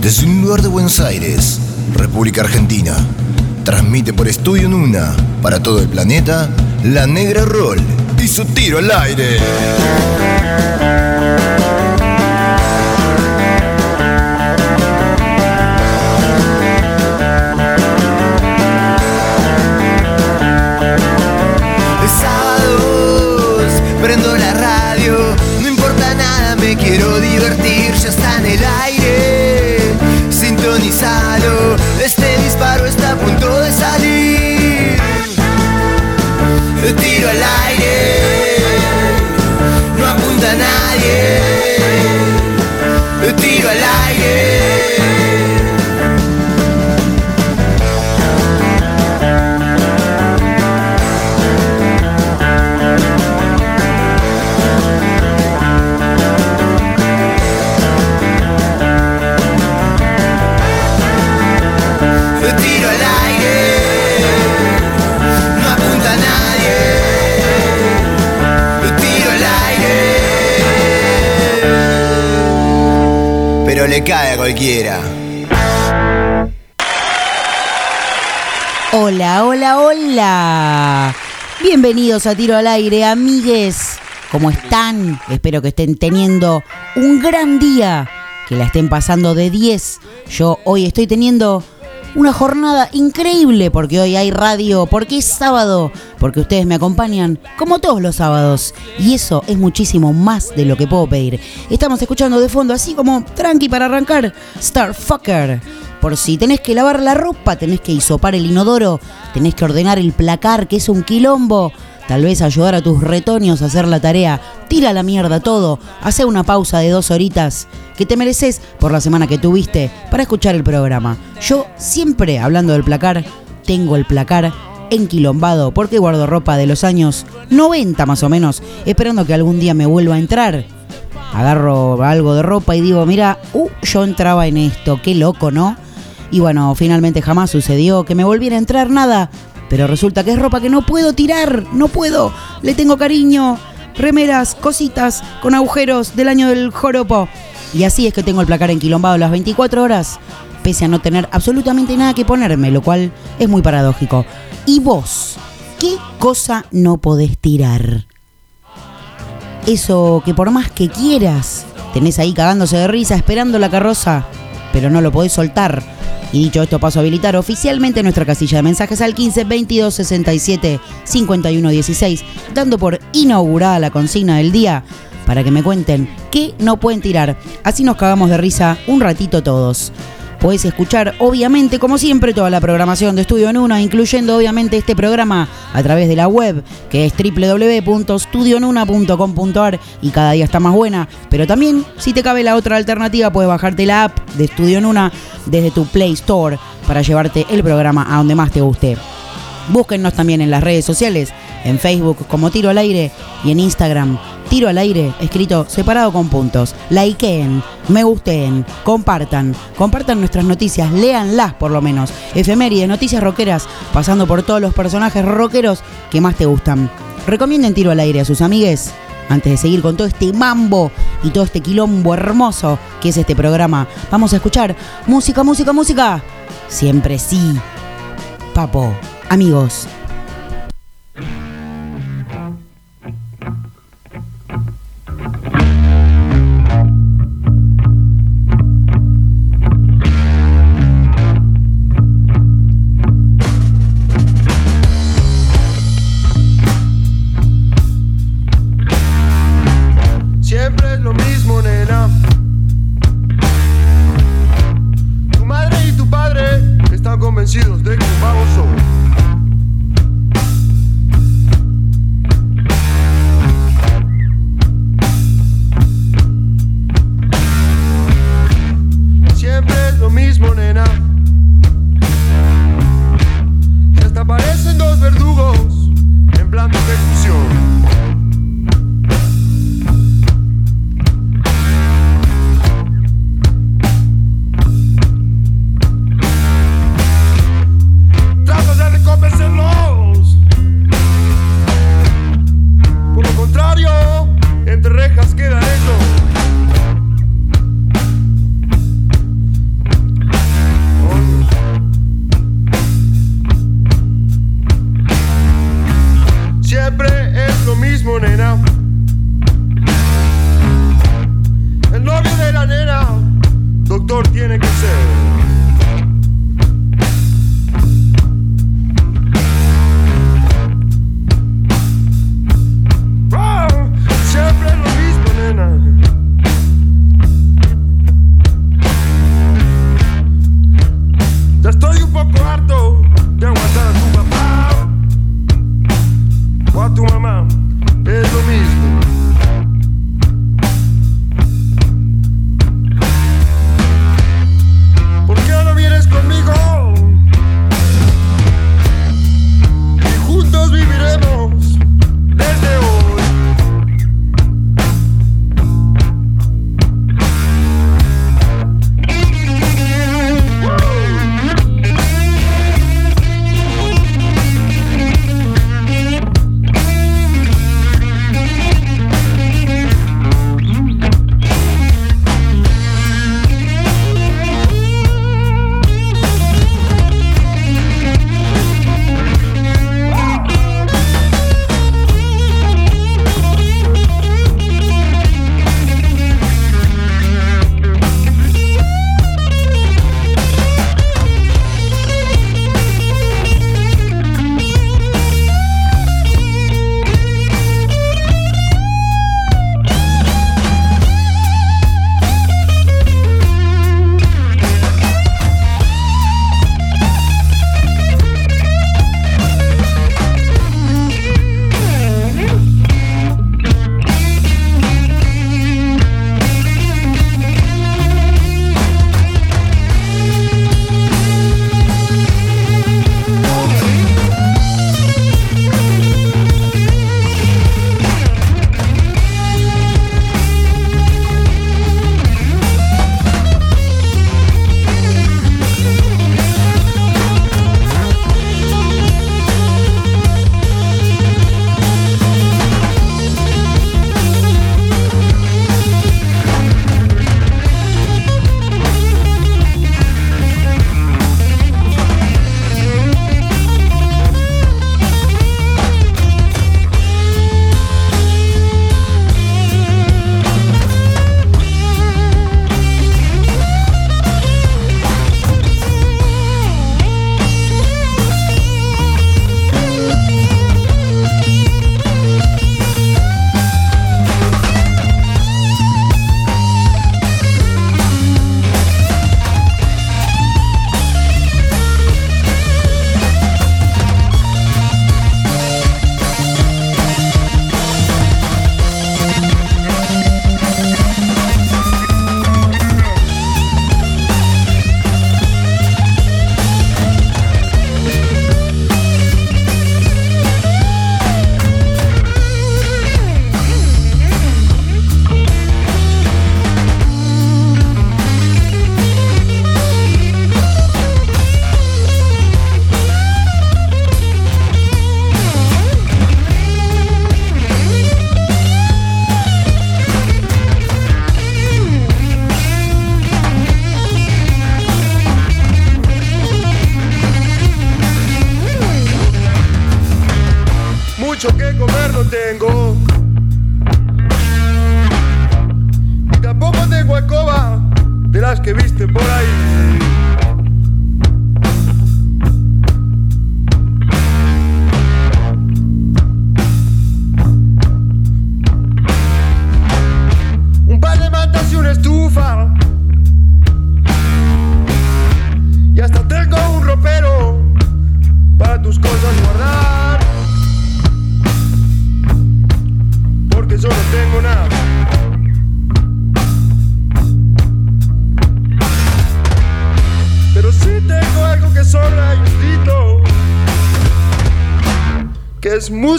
Desde un lugar de Buenos Aires, República Argentina, transmite por Estudio Nuna para todo el planeta La Negra Roll y su tiro al aire. Tiro al aire, no apunta a nadie. Tiro al aire. Le cae a cualquiera. Hola, hola, hola. Bienvenidos a Tiro al Aire, amigues. ¿Cómo están? Espero que estén teniendo un gran día, que la estén pasando de 10. Yo hoy estoy teniendo una jornada increíble porque hoy hay radio, porque es sábado, porque ustedes me acompañan como todos los sábados. Y eso es muchísimo más de lo que puedo pedir. Estamos escuchando de fondo, así como tranqui para arrancar, Starfucker. Por si tenés que lavar la ropa, tenés que hisopar el inodoro, tenés que ordenar el placar, que es un quilombo. Tal vez ayudar a tus retoños a hacer la tarea. Tira la mierda todo. Hace una pausa de dos horitas que te mereces por la semana que tuviste para escuchar el programa. Yo siempre, hablando del placar, tengo el placar enquilombado porque guardo ropa de los años 90 más o menos, esperando que algún día me vuelva a entrar. Agarro algo de ropa y digo, mira, uh, yo entraba en esto, qué loco, ¿no? Y bueno, finalmente jamás sucedió que me volviera a entrar nada. Pero resulta que es ropa que no puedo tirar, no puedo. Le tengo cariño. Remeras, cositas con agujeros del año del joropo. Y así es que tengo el placar enquilombado las 24 horas, pese a no tener absolutamente nada que ponerme, lo cual es muy paradójico. ¿Y vos? ¿Qué cosa no podés tirar? Eso que por más que quieras, tenés ahí cagándose de risa esperando la carroza, pero no lo podés soltar. Y dicho esto, paso a habilitar oficialmente nuestra casilla de mensajes al 15 22 67 51 16, dando por inaugurada la consigna del día para que me cuenten qué no pueden tirar. Así nos cagamos de risa un ratito todos. Podés escuchar, obviamente, como siempre, toda la programación de Estudio en Una, incluyendo, obviamente, este programa a través de la web, que es www.studionuna.com.ar y cada día está más buena. Pero también, si te cabe la otra alternativa, puedes bajarte la app de Estudio en Una desde tu Play Store para llevarte el programa a donde más te guste. Búsquennos también en las redes sociales, en Facebook como Tiro al Aire y en Instagram Tiro al Aire, escrito separado con puntos. Likeen, me gusten, compartan, compartan nuestras noticias, léanlas por lo menos. Efemérides, noticias rockeras, pasando por todos los personajes rockeros que más te gustan. Recomienden Tiro al Aire a sus amigues antes de seguir con todo este mambo y todo este quilombo hermoso que es este programa. Vamos a escuchar música, música, música. Siempre sí. Papo, amigos,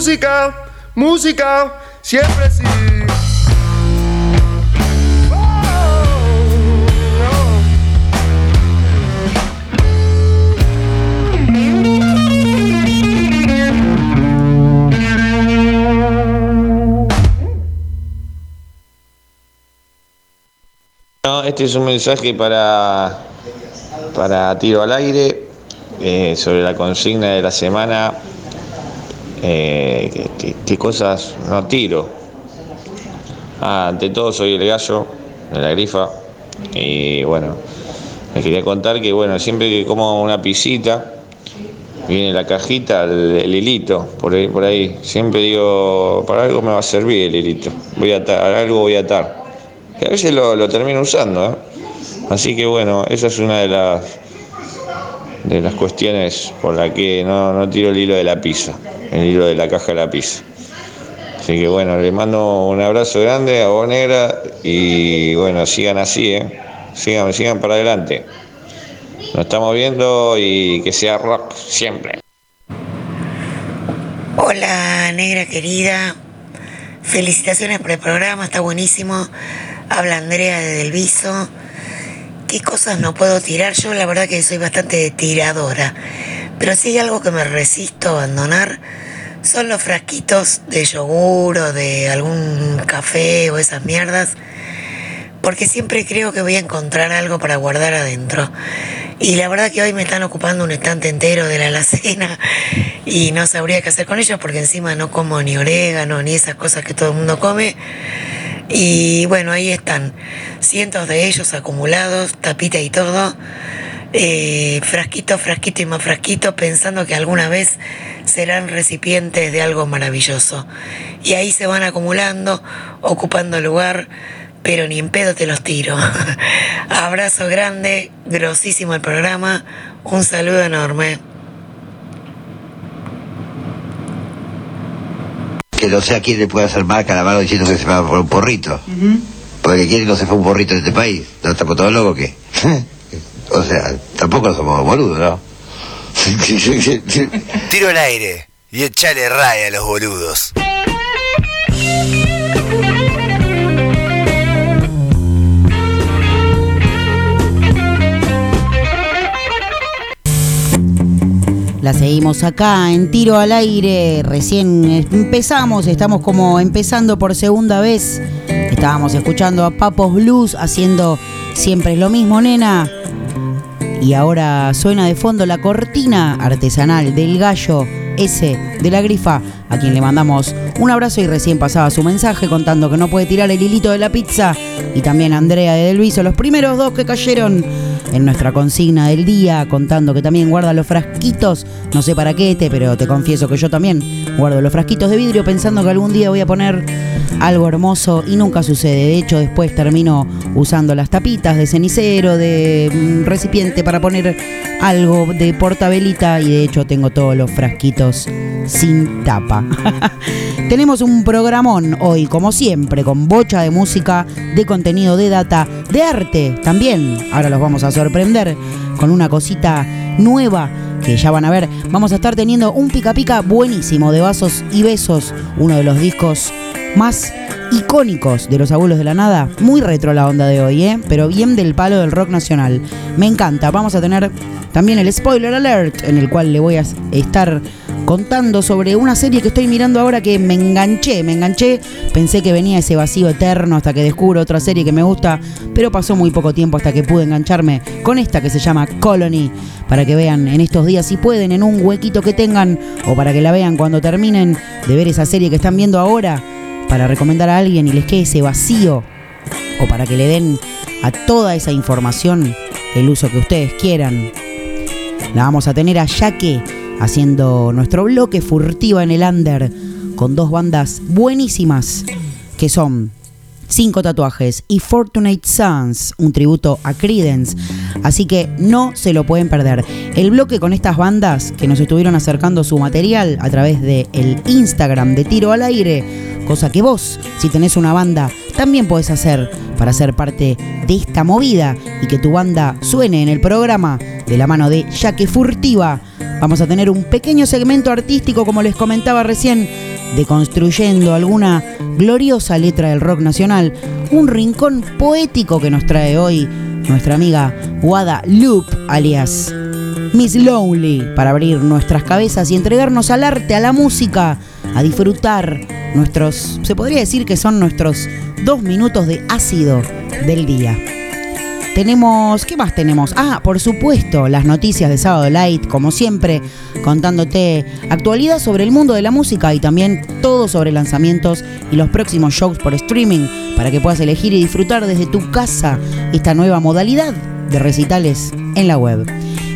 música, música, siempre sí. No, este es un mensaje para, para tiro al aire eh, sobre la consigna de la semana. Eh, ¿Qué cosas no tiro? Ah, ante todo soy el gallo de la grifa y bueno, les quería contar que bueno, siempre que como una pisita, viene la cajita, el, hilito, por ahí, por ahí. Siempre digo, para algo me va a servir el hilito. Voy a atar, algo voy a atar. Que a veces lo, lo termino usando, ¿eh? Así que bueno, esa es una de las de las cuestiones por la que no, no tiro el hilo de la pizza, el hilo de la caja pizza. Así que bueno, les mando un abrazo grande a vos negra y bueno, sigan así, ¿eh? Sigan, sigan para adelante. Nos estamos viendo y que sea rock siempre. Hola, negra querida. Felicitaciones por el programa, está buenísimo. Habla Andrea de Del Viso. ¿Qué cosas no puedo tirar? Yo la verdad que soy bastante tiradora. Pero si hay algo que me resisto a abandonar, son los frasquitos de yogur o de algún café o esas mierdas. Porque siempre creo que voy a encontrar algo para guardar adentro. Y la verdad que hoy me están ocupando un estante entero de la alacena y no sabría qué hacer con ellos porque encima no como ni orégano ni esas cosas que todo el mundo come. Y bueno, ahí están, cientos de ellos acumulados, tapita y todo, eh, frasquito, frasquito y más frasquito, pensando que alguna vez serán recipientes de algo maravilloso. Y ahí se van acumulando, ocupando lugar, pero ni en pedo te los tiro. Abrazo grande, grosísimo el programa, un saludo enorme. que no sé a quién le puede hacer la mano diciendo que se va por un porrito. Porque quién no se fue un porrito de este país. ¿No estamos todos locos o qué? o sea, tampoco somos boludos, ¿no? Tiro al aire y echale raya a los boludos. La seguimos acá en tiro al aire. Recién empezamos, estamos como empezando por segunda vez. Estábamos escuchando a Papos Blues haciendo siempre es lo mismo, nena. Y ahora suena de fondo la cortina artesanal del gallo ese de la grifa, a quien le mandamos un abrazo y recién pasaba su mensaje contando que no puede tirar el hilito de la pizza. Y también Andrea de Delviso, los primeros dos que cayeron en nuestra consigna del día, contando que también guarda los frasquitos, no sé para qué, te, pero te confieso que yo también guardo los frasquitos de vidrio pensando que algún día voy a poner algo hermoso y nunca sucede. De hecho, después termino usando las tapitas de cenicero, de mm, recipiente para poner algo de portabelita y de hecho tengo todos los frasquitos sin tapa. Tenemos un programón hoy, como siempre, con bocha de música, de contenido, de data, de arte también. Ahora los vamos a sorprender con una cosita nueva que ya van a ver. Vamos a estar teniendo un pica pica buenísimo de vasos y besos, uno de los discos más icónicos de los abuelos de la nada. Muy retro la onda de hoy, ¿eh? pero bien del palo del rock nacional. Me encanta. Vamos a tener también el spoiler alert, en el cual le voy a estar contando sobre una serie que estoy mirando ahora que me enganché, me enganché, pensé que venía ese vacío eterno hasta que descubro otra serie que me gusta, pero pasó muy poco tiempo hasta que pude engancharme con esta que se llama Colony, para que vean en estos días si pueden, en un huequito que tengan, o para que la vean cuando terminen de ver esa serie que están viendo ahora, para recomendar a alguien y les quede ese vacío, o para que le den a toda esa información el uso que ustedes quieran. La vamos a tener a Yaque haciendo nuestro bloque furtiva en el under con dos bandas buenísimas que son Cinco Tatuajes y Fortunate Sons, un tributo a Credence. Así que no se lo pueden perder. El bloque con estas bandas que nos estuvieron acercando su material a través del el Instagram de Tiro al Aire, cosa que vos, si tenés una banda, también podés hacer para ser parte de esta movida y que tu banda suene en el programa de la mano de Yaque Furtiva. Vamos a tener un pequeño segmento artístico, como les comentaba recién, deconstruyendo alguna gloriosa letra del rock nacional, un rincón poético que nos trae hoy nuestra amiga Wada Loop, alias Miss Lonely, para abrir nuestras cabezas y entregarnos al arte, a la música, a disfrutar nuestros, se podría decir que son nuestros dos minutos de ácido del día. Tenemos, ¿qué más tenemos? Ah, por supuesto, las noticias de Sábado Light, como siempre, contándote actualidad sobre el mundo de la música y también todo sobre lanzamientos y los próximos shows por streaming para que puedas elegir y disfrutar desde tu casa esta nueva modalidad de recitales en la web.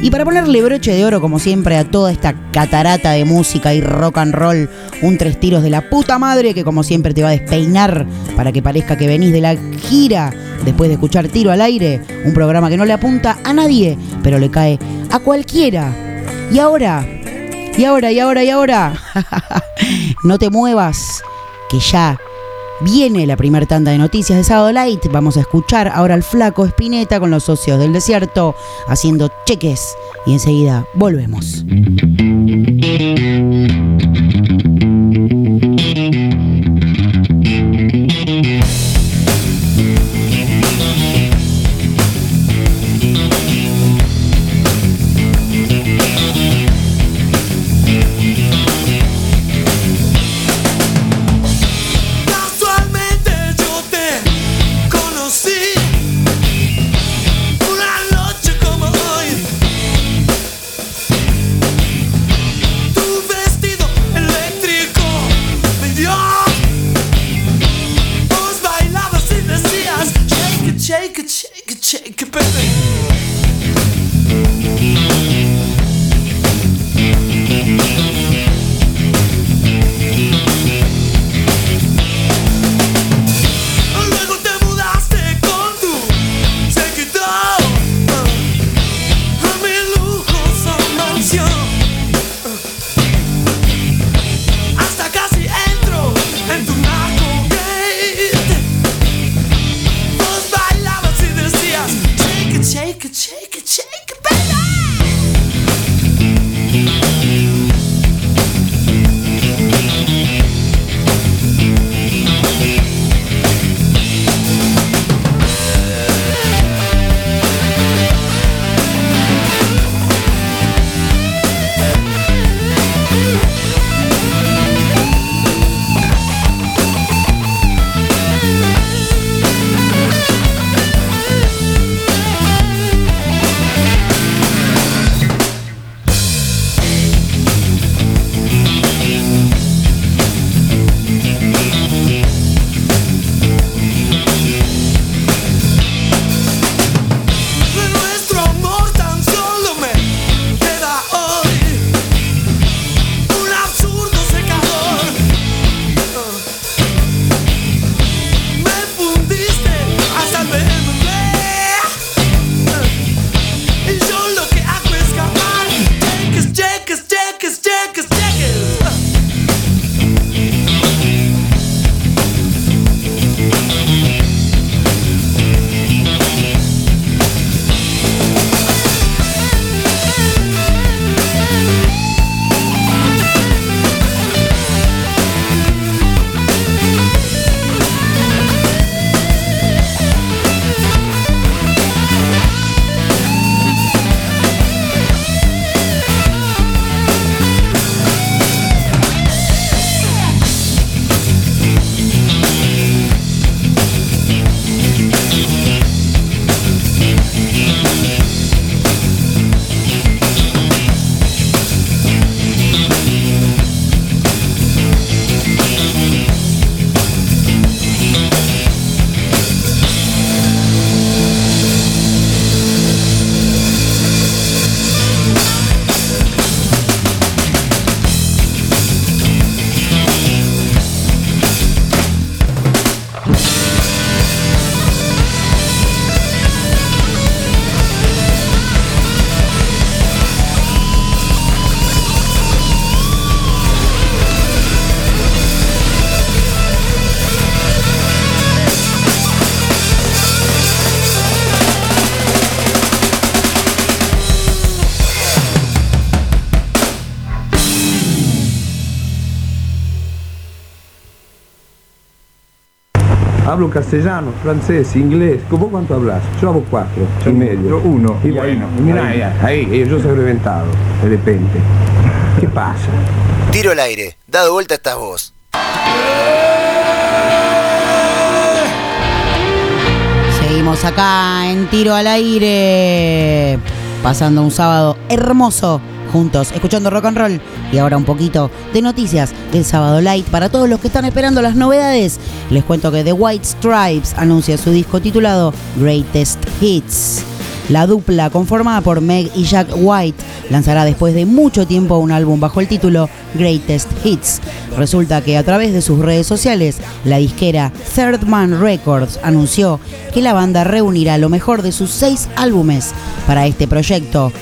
Y para ponerle broche de oro, como siempre, a toda esta catarata de música y rock and roll, un tres tiros de la puta madre que, como siempre, te va a despeinar para que parezca que venís de la gira después de escuchar Tiro al Aire, un programa que no le apunta a nadie, pero le cae a cualquiera. Y ahora, y ahora, y ahora, y ahora, no te muevas, que ya Viene la primera tanda de noticias de Sábado Light. Vamos a escuchar ahora al flaco Spinetta con los socios del desierto haciendo cheques y enseguida volvemos. Hablo castellano, francés, inglés. ¿Vos cuánto hablas? Yo hablo cuatro y medio. Yo uno. Y bueno, mira ahí, ahí, yo soy reventado, de repente. ¿Qué pasa? Tiro al aire, dado vuelta estás vos. Seguimos acá en Tiro al Aire, pasando un sábado hermoso juntos, escuchando rock and roll y ahora un poquito de noticias del sábado light para todos los que están esperando las novedades. Les cuento que The White Stripes anuncia su disco titulado Greatest Hits. La dupla, conformada por Meg y Jack White, lanzará después de mucho tiempo un álbum bajo el título Greatest Hits. Resulta que a través de sus redes sociales, la disquera Third Man Records anunció que la banda reunirá lo mejor de sus seis álbumes para este proyecto.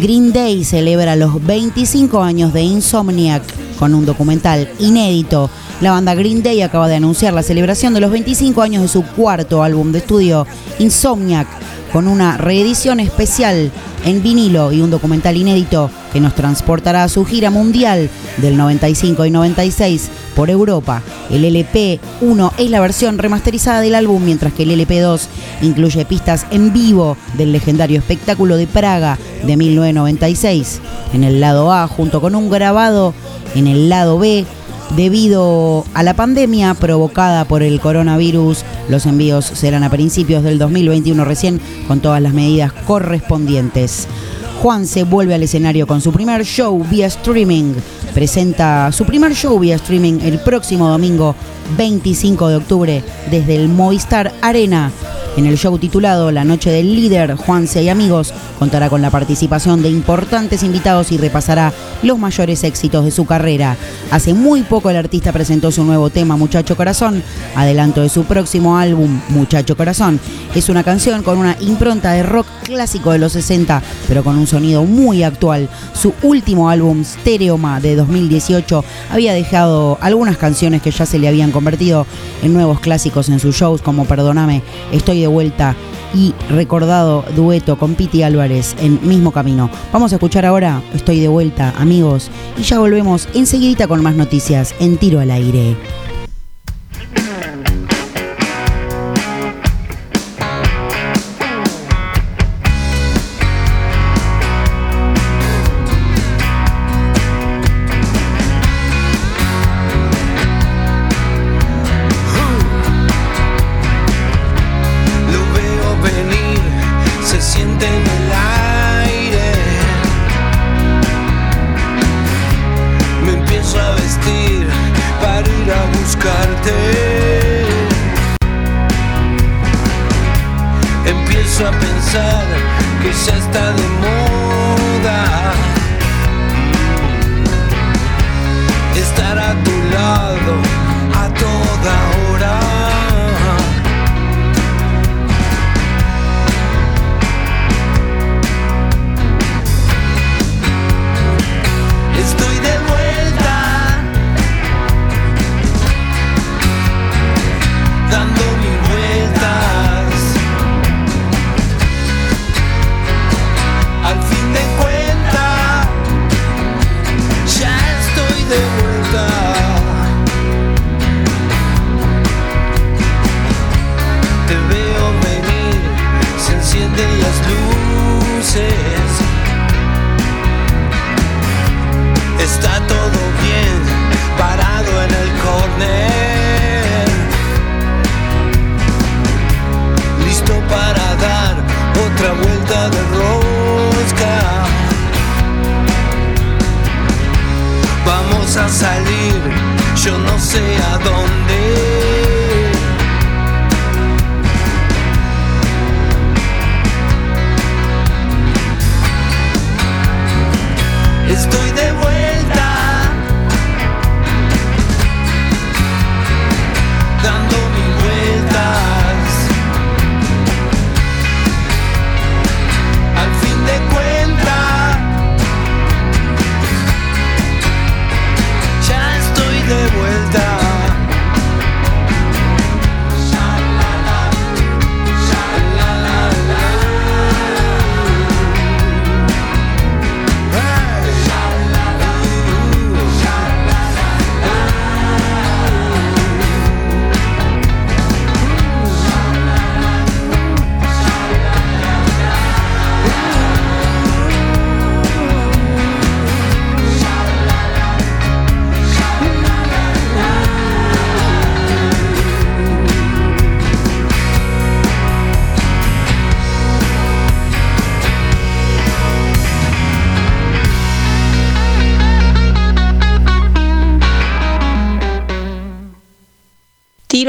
Green Day celebra los 25 años de Insomniac con un documental inédito. La banda Green Day acaba de anunciar la celebración de los 25 años de su cuarto álbum de estudio, Insomniac, con una reedición especial en vinilo y un documental inédito que nos transportará a su gira mundial del 95 y 96 por Europa. El LP 1 es la versión remasterizada del álbum, mientras que el LP 2 incluye pistas en vivo del legendario espectáculo de Praga de 1996. En el lado A, junto con un grabado en el lado B, Debido a la pandemia provocada por el coronavirus, los envíos serán a principios del 2021 recién con todas las medidas correspondientes. Juan se vuelve al escenario con su primer show vía streaming. Presenta su primer show vía streaming el próximo domingo 25 de octubre desde el Movistar Arena. En el show titulado La Noche del Líder, Juanse y amigos contará con la participación de importantes invitados y repasará los mayores éxitos de su carrera. Hace muy poco el artista presentó su nuevo tema Muchacho Corazón, adelanto de su próximo álbum Muchacho Corazón. Es una canción con una impronta de rock clásico de los 60, pero con un sonido muy actual. Su último álbum, Stereoma, de 2018, había dejado algunas canciones que ya se le habían convertido en nuevos clásicos en sus shows, como Perdóname, Estoy de vuelta y recordado dueto con Piti Álvarez en Mismo Camino. Vamos a escuchar ahora Estoy de vuelta, amigos, y ya volvemos enseguidita con más noticias en Tiro al Aire.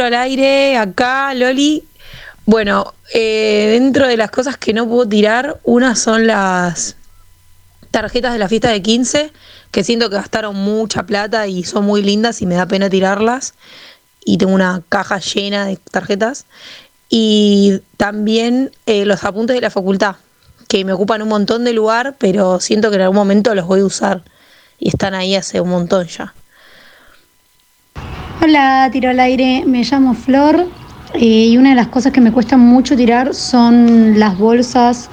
Al aire acá, Loli. Bueno, eh, dentro de las cosas que no puedo tirar, una son las tarjetas de la fiesta de 15, que siento que gastaron mucha plata y son muy lindas y me da pena tirarlas. Y tengo una caja llena de tarjetas. Y también eh, los apuntes de la facultad, que me ocupan un montón de lugar, pero siento que en algún momento los voy a usar. Y están ahí hace un montón ya. Hola, tiro al aire, me llamo Flor eh, y una de las cosas que me cuesta mucho tirar son las bolsas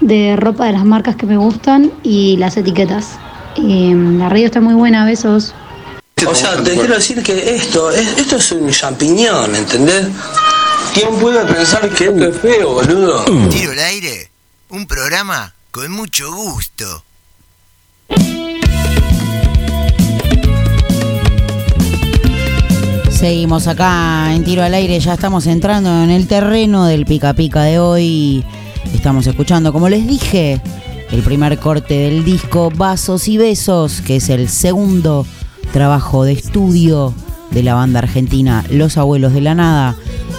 de ropa de las marcas que me gustan y las etiquetas. Eh, la radio está muy buena, besos. O sea, te quiero decir que esto, es, esto es un champiñón, ¿entendés? ¿Quién puede pensar que esto es feo, boludo? Tiro al aire, un programa con mucho gusto. Seguimos acá en tiro al aire, ya estamos entrando en el terreno del pica pica de hoy. Estamos escuchando, como les dije, el primer corte del disco Vasos y Besos, que es el segundo trabajo de estudio de la banda argentina Los Abuelos de la Nada,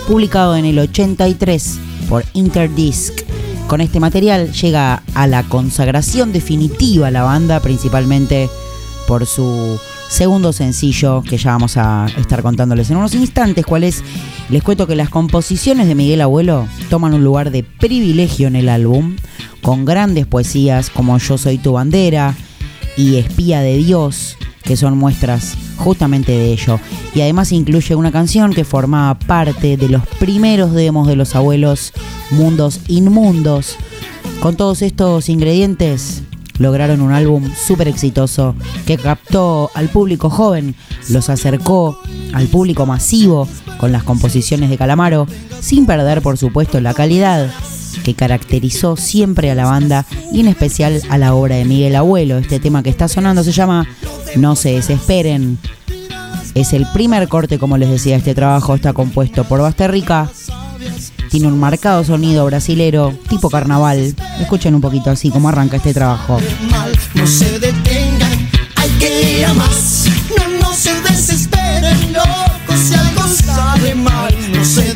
publicado en el 83 por Interdisc. Con este material llega a la consagración definitiva la banda, principalmente por su segundo sencillo que ya vamos a estar contándoles en unos instantes cuál es. Les cuento que las composiciones de Miguel Abuelo toman un lugar de privilegio en el álbum, con grandes poesías como Yo soy tu bandera y Espía de Dios, que son muestras justamente de ello. Y además incluye una canción que formaba parte de los primeros demos de los abuelos, Mundos Inmundos. Con todos estos ingredientes, lograron un álbum súper exitoso que captó al público joven, los acercó al público masivo con las composiciones de Calamaro, sin perder por supuesto la calidad que caracterizó siempre a la banda y en especial a la obra de Miguel Abuelo. Este tema que está sonando se llama No se desesperen. Es el primer corte, como les decía, este trabajo está compuesto por Basterrica. Tiene un marcado sonido brasilero, tipo carnaval. Escuchen un poquito así como arranca este trabajo. no se detengan, hay que ir a más. No, no se desesperen, locos, si algo sale mal, no se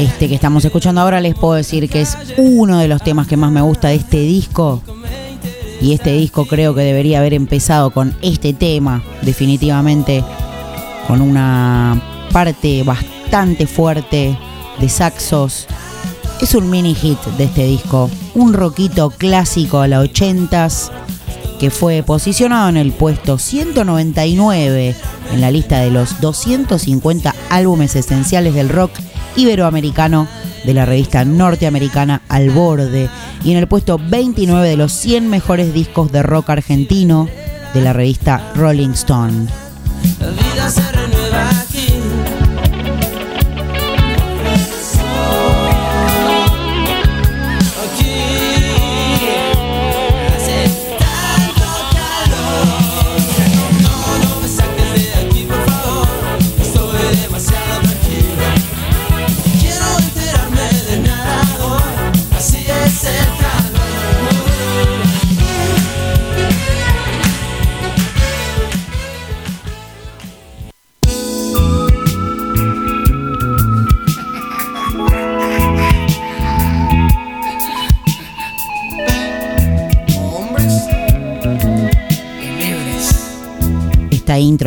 Este que estamos escuchando ahora les puedo decir que es uno de los temas que más me gusta de este disco. Y este disco creo que debería haber empezado con este tema, definitivamente, con una parte bastante fuerte de saxos. Es un mini hit de este disco, un rockito clásico a la 80s que fue posicionado en el puesto 199 en la lista de los 250 álbumes esenciales del rock iberoamericano de la revista norteamericana Al Borde y en el puesto 29 de los 100 mejores discos de rock argentino de la revista Rolling Stone.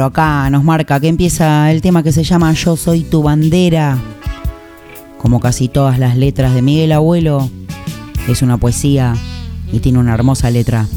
Acá nos marca que empieza el tema que se llama Yo soy tu bandera. Como casi todas las letras de Miguel Abuelo, es una poesía y tiene una hermosa letra.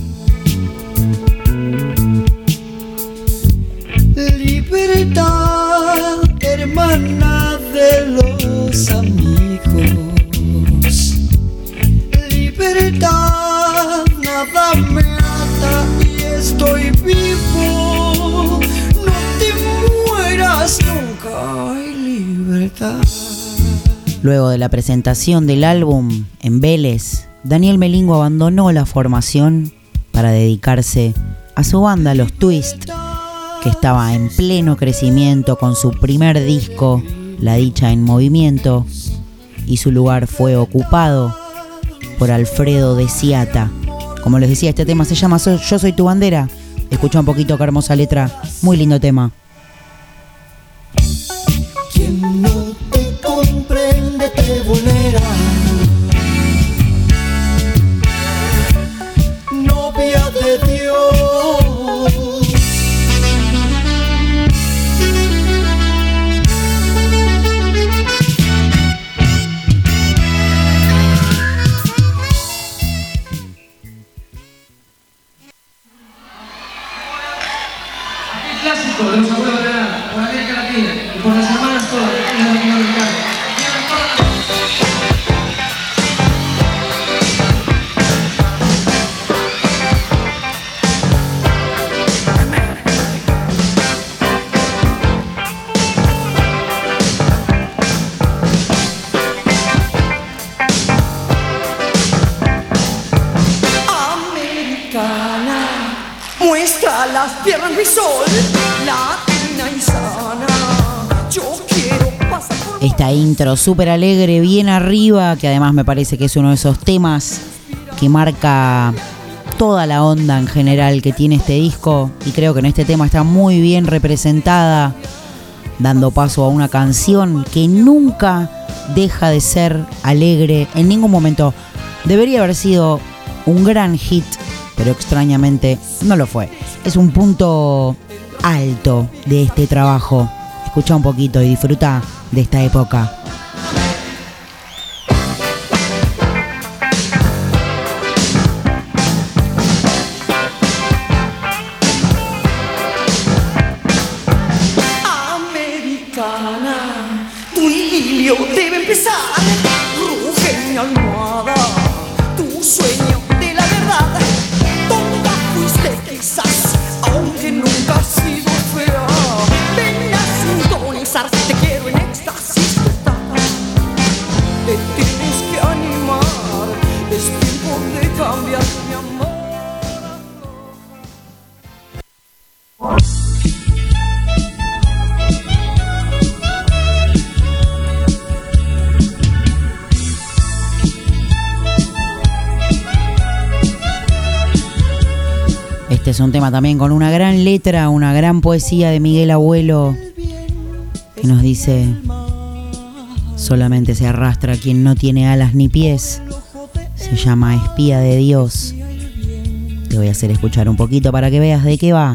Luego de la presentación del álbum en Vélez, Daniel Melingo abandonó la formación para dedicarse a su banda Los Twist, que estaba en pleno crecimiento con su primer disco, La Dicha en Movimiento, y su lugar fue ocupado por Alfredo de Ciata. Como les decía, este tema se llama Yo Soy Tu Bandera. Escucha un poquito qué hermosa letra, muy lindo tema. Intro súper alegre, bien arriba, que además me parece que es uno de esos temas que marca toda la onda en general que tiene este disco y creo que en este tema está muy bien representada, dando paso a una canción que nunca deja de ser alegre en ningún momento. Debería haber sido un gran hit, pero extrañamente no lo fue. Es un punto alto de este trabajo. Escucha un poquito y disfruta de esta época. También con una gran letra, una gran poesía de Miguel Abuelo, que nos dice, solamente se arrastra quien no tiene alas ni pies. Se llama Espía de Dios. Te voy a hacer escuchar un poquito para que veas de qué va.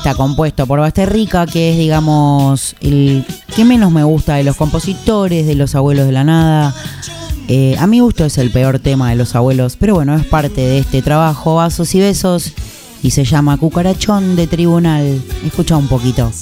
Está compuesto por Basterrica, que es, digamos, el que menos me gusta de los compositores, de los abuelos de la nada. Eh, a mi gusto es el peor tema de los abuelos, pero bueno, es parte de este trabajo, Vasos y Besos, y se llama Cucarachón de Tribunal. Escucha un poquito.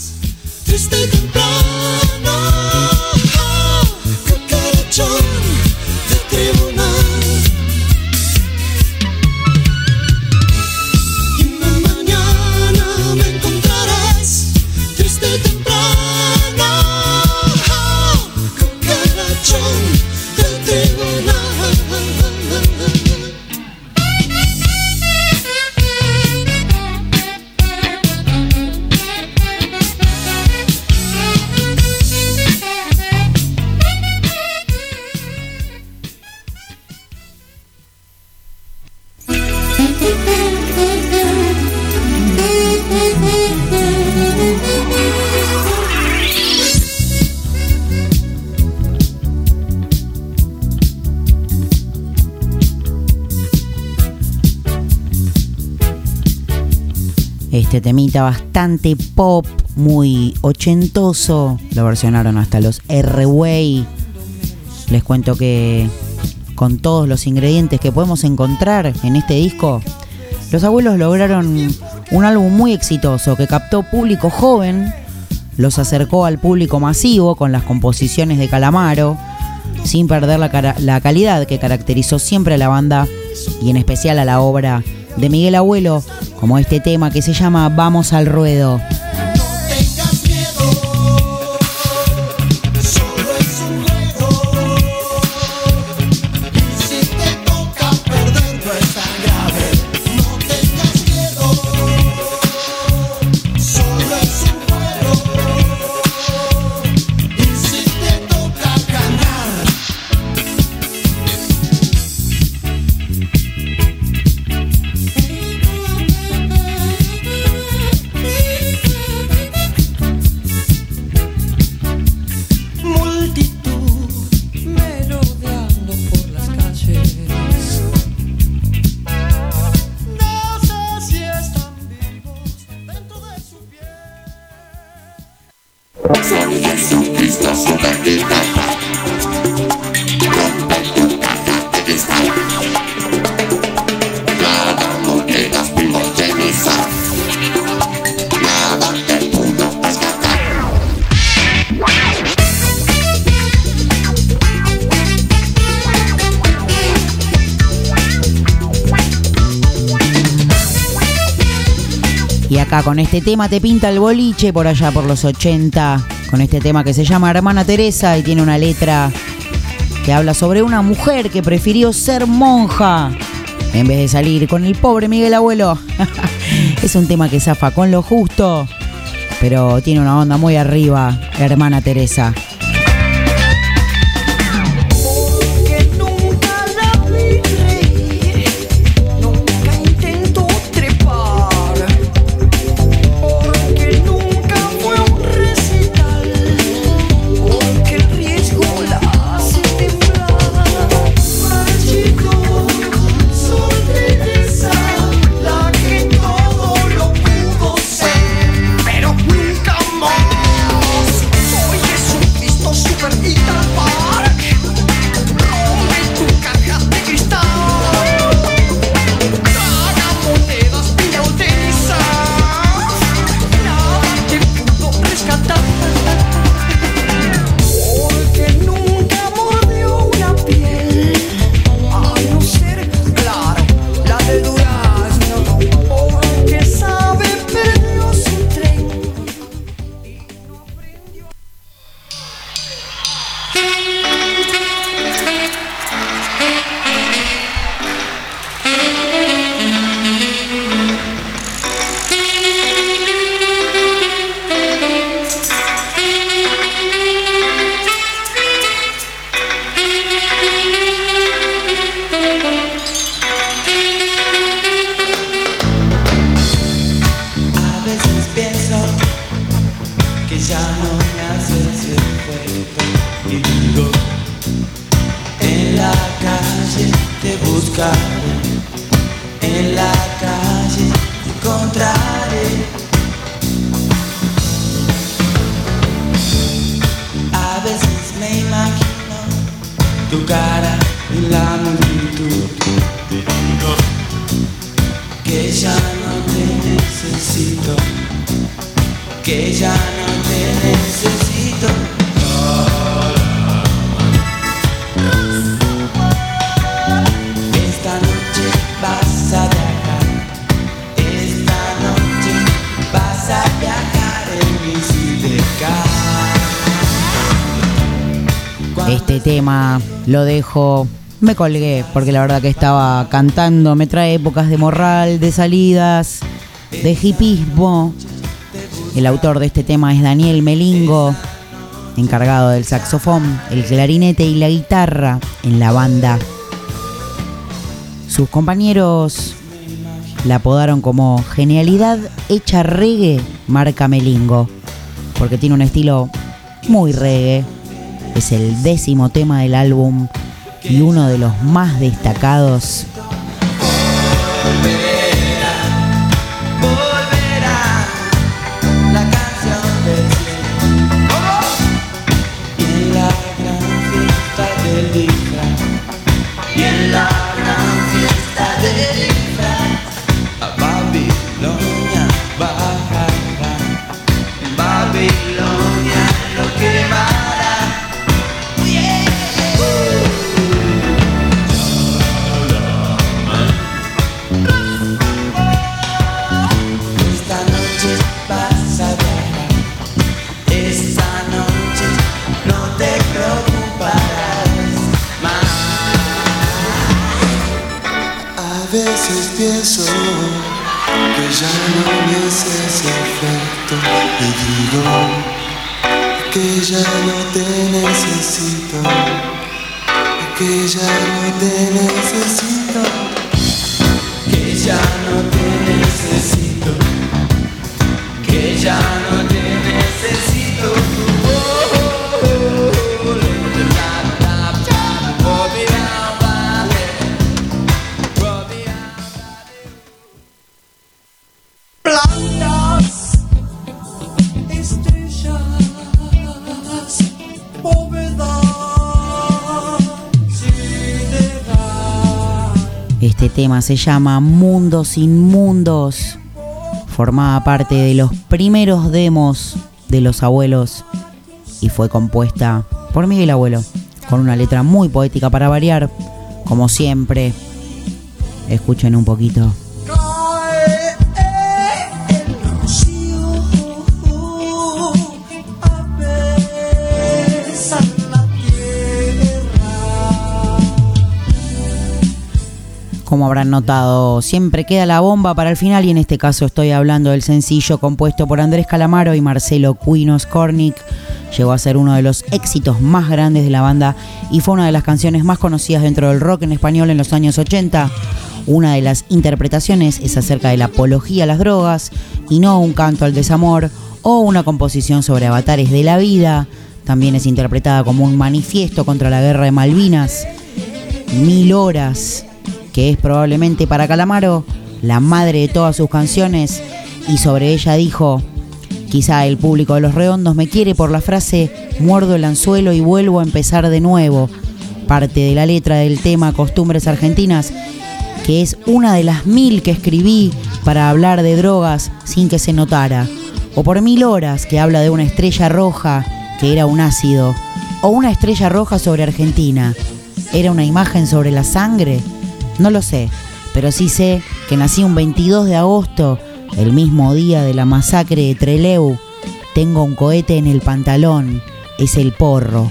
Este temita bastante pop, muy ochentoso. Lo versionaron hasta los R-Way. Les cuento que con todos los ingredientes que podemos encontrar en este disco, los abuelos lograron un álbum muy exitoso que captó público joven, los acercó al público masivo con las composiciones de Calamaro, sin perder la, la calidad que caracterizó siempre a la banda y en especial a la obra de Miguel Abuelo, como este tema que se llama Vamos al ruedo. Y acá con este tema te pinta el boliche por allá por los 80, con este tema que se llama Hermana Teresa y tiene una letra que habla sobre una mujer que prefirió ser monja en vez de salir con el pobre Miguel Abuelo. es un tema que zafa con lo justo, pero tiene una onda muy arriba, Hermana Teresa. Te lo dejo, me colgué porque la verdad que estaba cantando, me trae épocas de morral, de salidas, de hipismo. El autor de este tema es Daniel Melingo, encargado del saxofón, el clarinete y la guitarra en la banda. Sus compañeros la apodaron como Genialidad hecha reggae marca Melingo, porque tiene un estilo muy reggae. Es el décimo tema del álbum y uno de los más destacados. Se llama Mundos Inmundos. Formaba parte de los primeros demos de los abuelos y fue compuesta por Miguel Abuelo, con una letra muy poética para variar, como siempre. Escuchen un poquito. Como habrán notado, siempre queda la bomba para el final y en este caso estoy hablando del sencillo compuesto por Andrés Calamaro y Marcelo Cuinos Cornic. Llegó a ser uno de los éxitos más grandes de la banda y fue una de las canciones más conocidas dentro del rock en español en los años 80. Una de las interpretaciones es acerca de la apología a las drogas y no un canto al desamor o una composición sobre avatares de la vida. También es interpretada como un manifiesto contra la guerra de Malvinas. Mil horas, que es probablemente para Calamaro la madre de todas sus canciones, y sobre ella dijo, quizá el público de Los Redondos me quiere por la frase muerdo el anzuelo y vuelvo a empezar de nuevo, parte de la letra del tema Costumbres Argentinas, que es una de las mil que escribí para hablar de drogas sin que se notara, o por mil horas que habla de una estrella roja que era un ácido, o una estrella roja sobre Argentina, ¿Era una imagen sobre la sangre? No lo sé, pero sí sé que nací un 22 de agosto, el mismo día de la masacre de Treleu. Tengo un cohete en el pantalón, es el porro.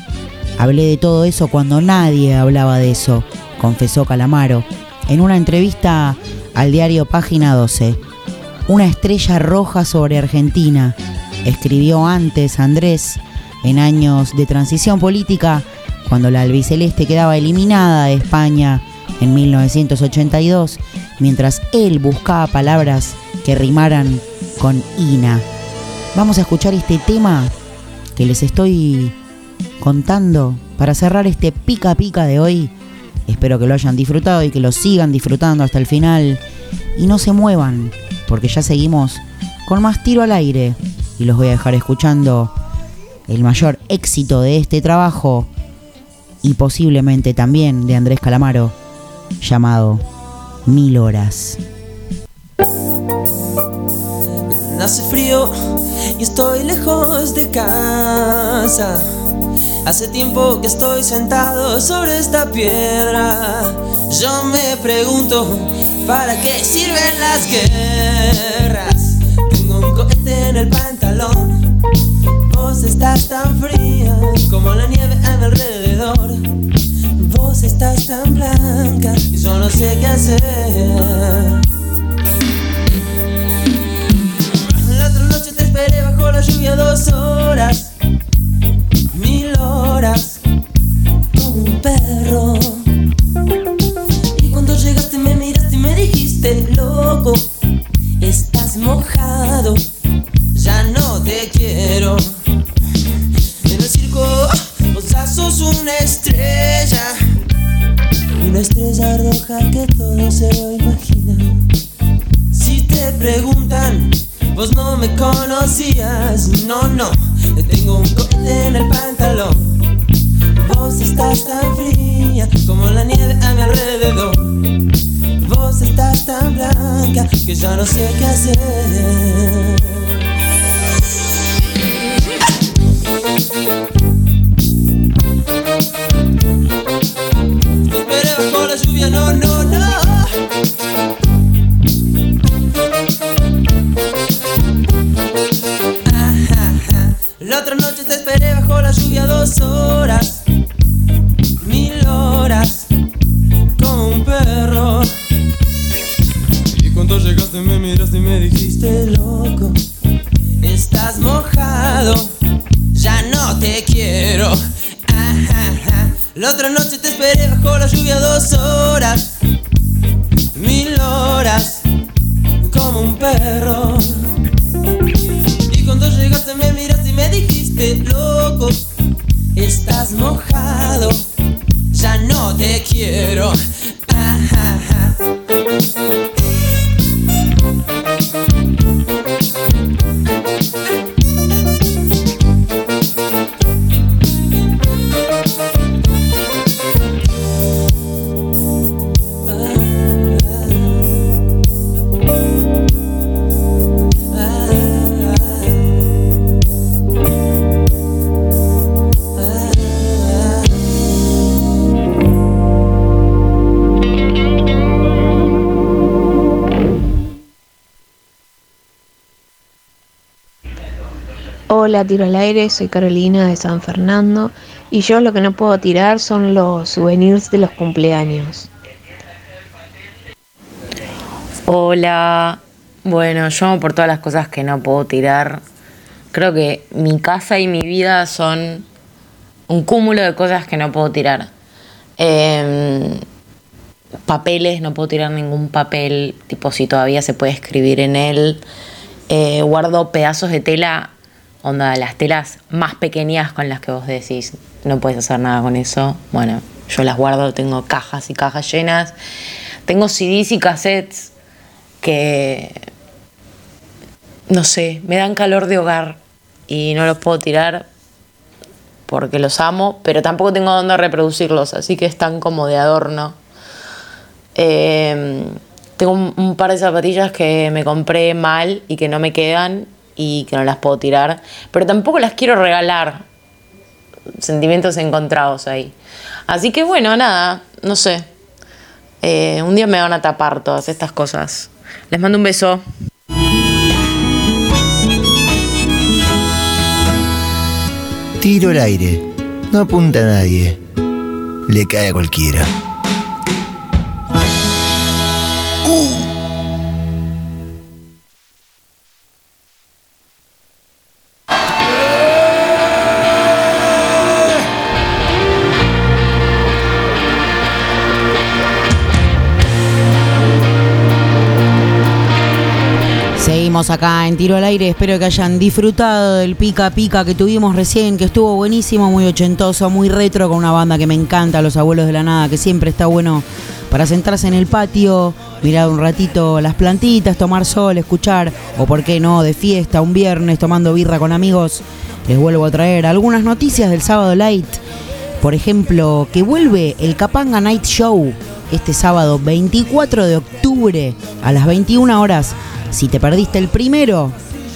Hablé de todo eso cuando nadie hablaba de eso, confesó Calamaro, en una entrevista al diario Página 12. Una estrella roja sobre Argentina, escribió antes Andrés, en años de transición política, cuando la albiceleste quedaba eliminada de España en 1982, mientras él buscaba palabras que rimaran con Ina. Vamos a escuchar este tema que les estoy contando para cerrar este pica pica de hoy. Espero que lo hayan disfrutado y que lo sigan disfrutando hasta el final. Y no se muevan, porque ya seguimos con más tiro al aire. Y los voy a dejar escuchando el mayor éxito de este trabajo y posiblemente también de Andrés Calamaro, llamado Mil Horas. Hace frío y estoy lejos de casa. Hace tiempo que estoy sentado sobre esta piedra. Yo me pregunto, ¿para qué sirven las guerras? Tengo un cohete en el pantalón. Vos estás tan fría como la nieve a mi alrededor. Vos estás tan blanca y yo no sé qué hacer. La otra noche te esperé bajo la lluvia dos horas, Tiro al aire, soy Carolina de San Fernando y yo lo que no puedo tirar son los souvenirs de los cumpleaños. Hola, bueno, yo por todas las cosas que no puedo tirar, creo que mi casa y mi vida son un cúmulo de cosas que no puedo tirar. Em, papeles, no puedo tirar ningún papel, tipo si todavía se puede escribir en él. Eh, guardo pedazos de tela, onda, las telas más pequeñas con las que vos decís, no puedes hacer nada con eso. Bueno, yo las guardo, tengo cajas y cajas llenas. Tengo CDs y cassettes que, no sé, me dan calor de hogar y no los puedo tirar porque los amo, pero tampoco tengo dónde reproducirlos, así que están como de adorno. Eh, tengo un, un par de zapatillas que me compré mal y que no me quedan y que no las puedo tirar, pero tampoco las quiero regalar. Sentimientos encontrados ahí. Así que bueno, nada, no sé. Eh, un día me van a tapar todas estas cosas. Les mando un beso. Tiro al aire. No apunta a nadie. Le cae a cualquiera. Acá en Tiro al Aire. Espero que hayan disfrutado del pica pica que tuvimos recién, que estuvo buenísimo, muy ochentoso, muy retro, con una banda que me encanta, Los Abuelos de la Nada, que siempre está bueno para sentarse en el patio, mirar un ratito las plantitas, tomar sol, escuchar, o por qué no, de fiesta, un viernes, tomando birra con amigos. Les vuelvo a traer algunas noticias del sábado light. Por ejemplo, que vuelve el Capanga Night Show este sábado 24 de octubre a las 21 horas. Si te perdiste el primero,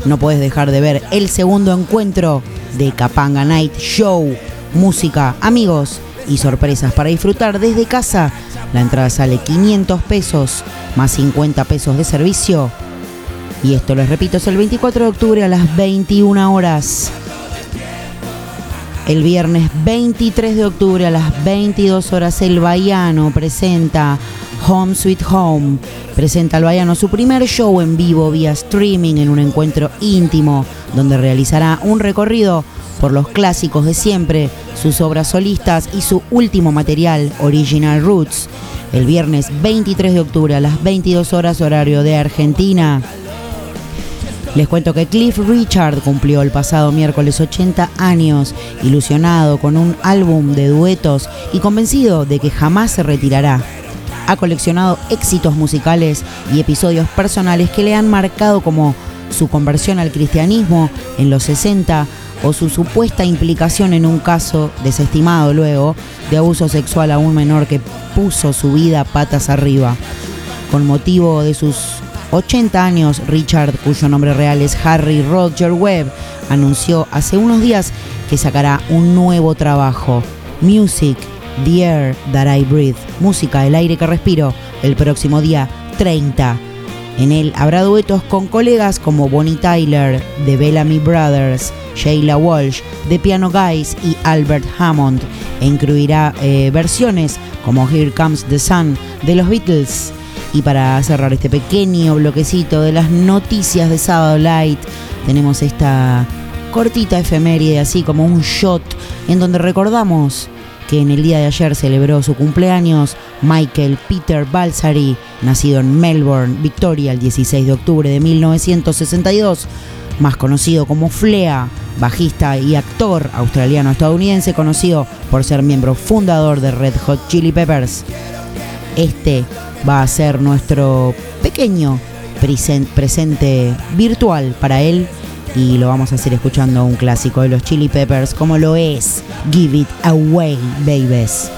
no puedes dejar de ver el segundo encuentro de Capanga Night Show. Música, amigos y sorpresas para disfrutar desde casa. La entrada sale 500 pesos más 50 pesos de servicio. Y esto les repito, es el 24 de octubre a las 21 horas. El viernes 23 de octubre a las 22 horas el Baiano presenta Home Sweet Home. Presenta al Baiano su primer show en vivo vía streaming en un encuentro íntimo donde realizará un recorrido por los clásicos de siempre, sus obras solistas y su último material, Original Roots. El viernes 23 de octubre a las 22 horas horario de Argentina. Les cuento que Cliff Richard cumplió el pasado miércoles 80 años, ilusionado con un álbum de duetos y convencido de que jamás se retirará. Ha coleccionado éxitos musicales y episodios personales que le han marcado como su conversión al cristianismo en los 60 o su supuesta implicación en un caso desestimado luego de abuso sexual a un menor que puso su vida patas arriba. Con motivo de sus 80 años, Richard, cuyo nombre real es Harry Roger Webb, anunció hace unos días que sacará un nuevo trabajo, Music, The Air That I Breathe, música, el aire que respiro, el próximo día 30. En él habrá duetos con colegas como Bonnie Tyler, The Bellamy Brothers, Sheila Walsh, The Piano Guys y Albert Hammond, e incluirá eh, versiones como Here Comes the Sun de los Beatles. Y para cerrar este pequeño bloquecito de las noticias de Sábado Light, tenemos esta cortita efeméride, así como un shot, en donde recordamos que en el día de ayer celebró su cumpleaños Michael Peter Balsari, nacido en Melbourne, Victoria, el 16 de octubre de 1962, más conocido como Flea, bajista y actor australiano-estadounidense, conocido por ser miembro fundador de Red Hot Chili Peppers. Este va a ser nuestro pequeño presen- presente virtual para él y lo vamos a hacer escuchando un clásico de los Chili Peppers como lo es Give It Away Babies.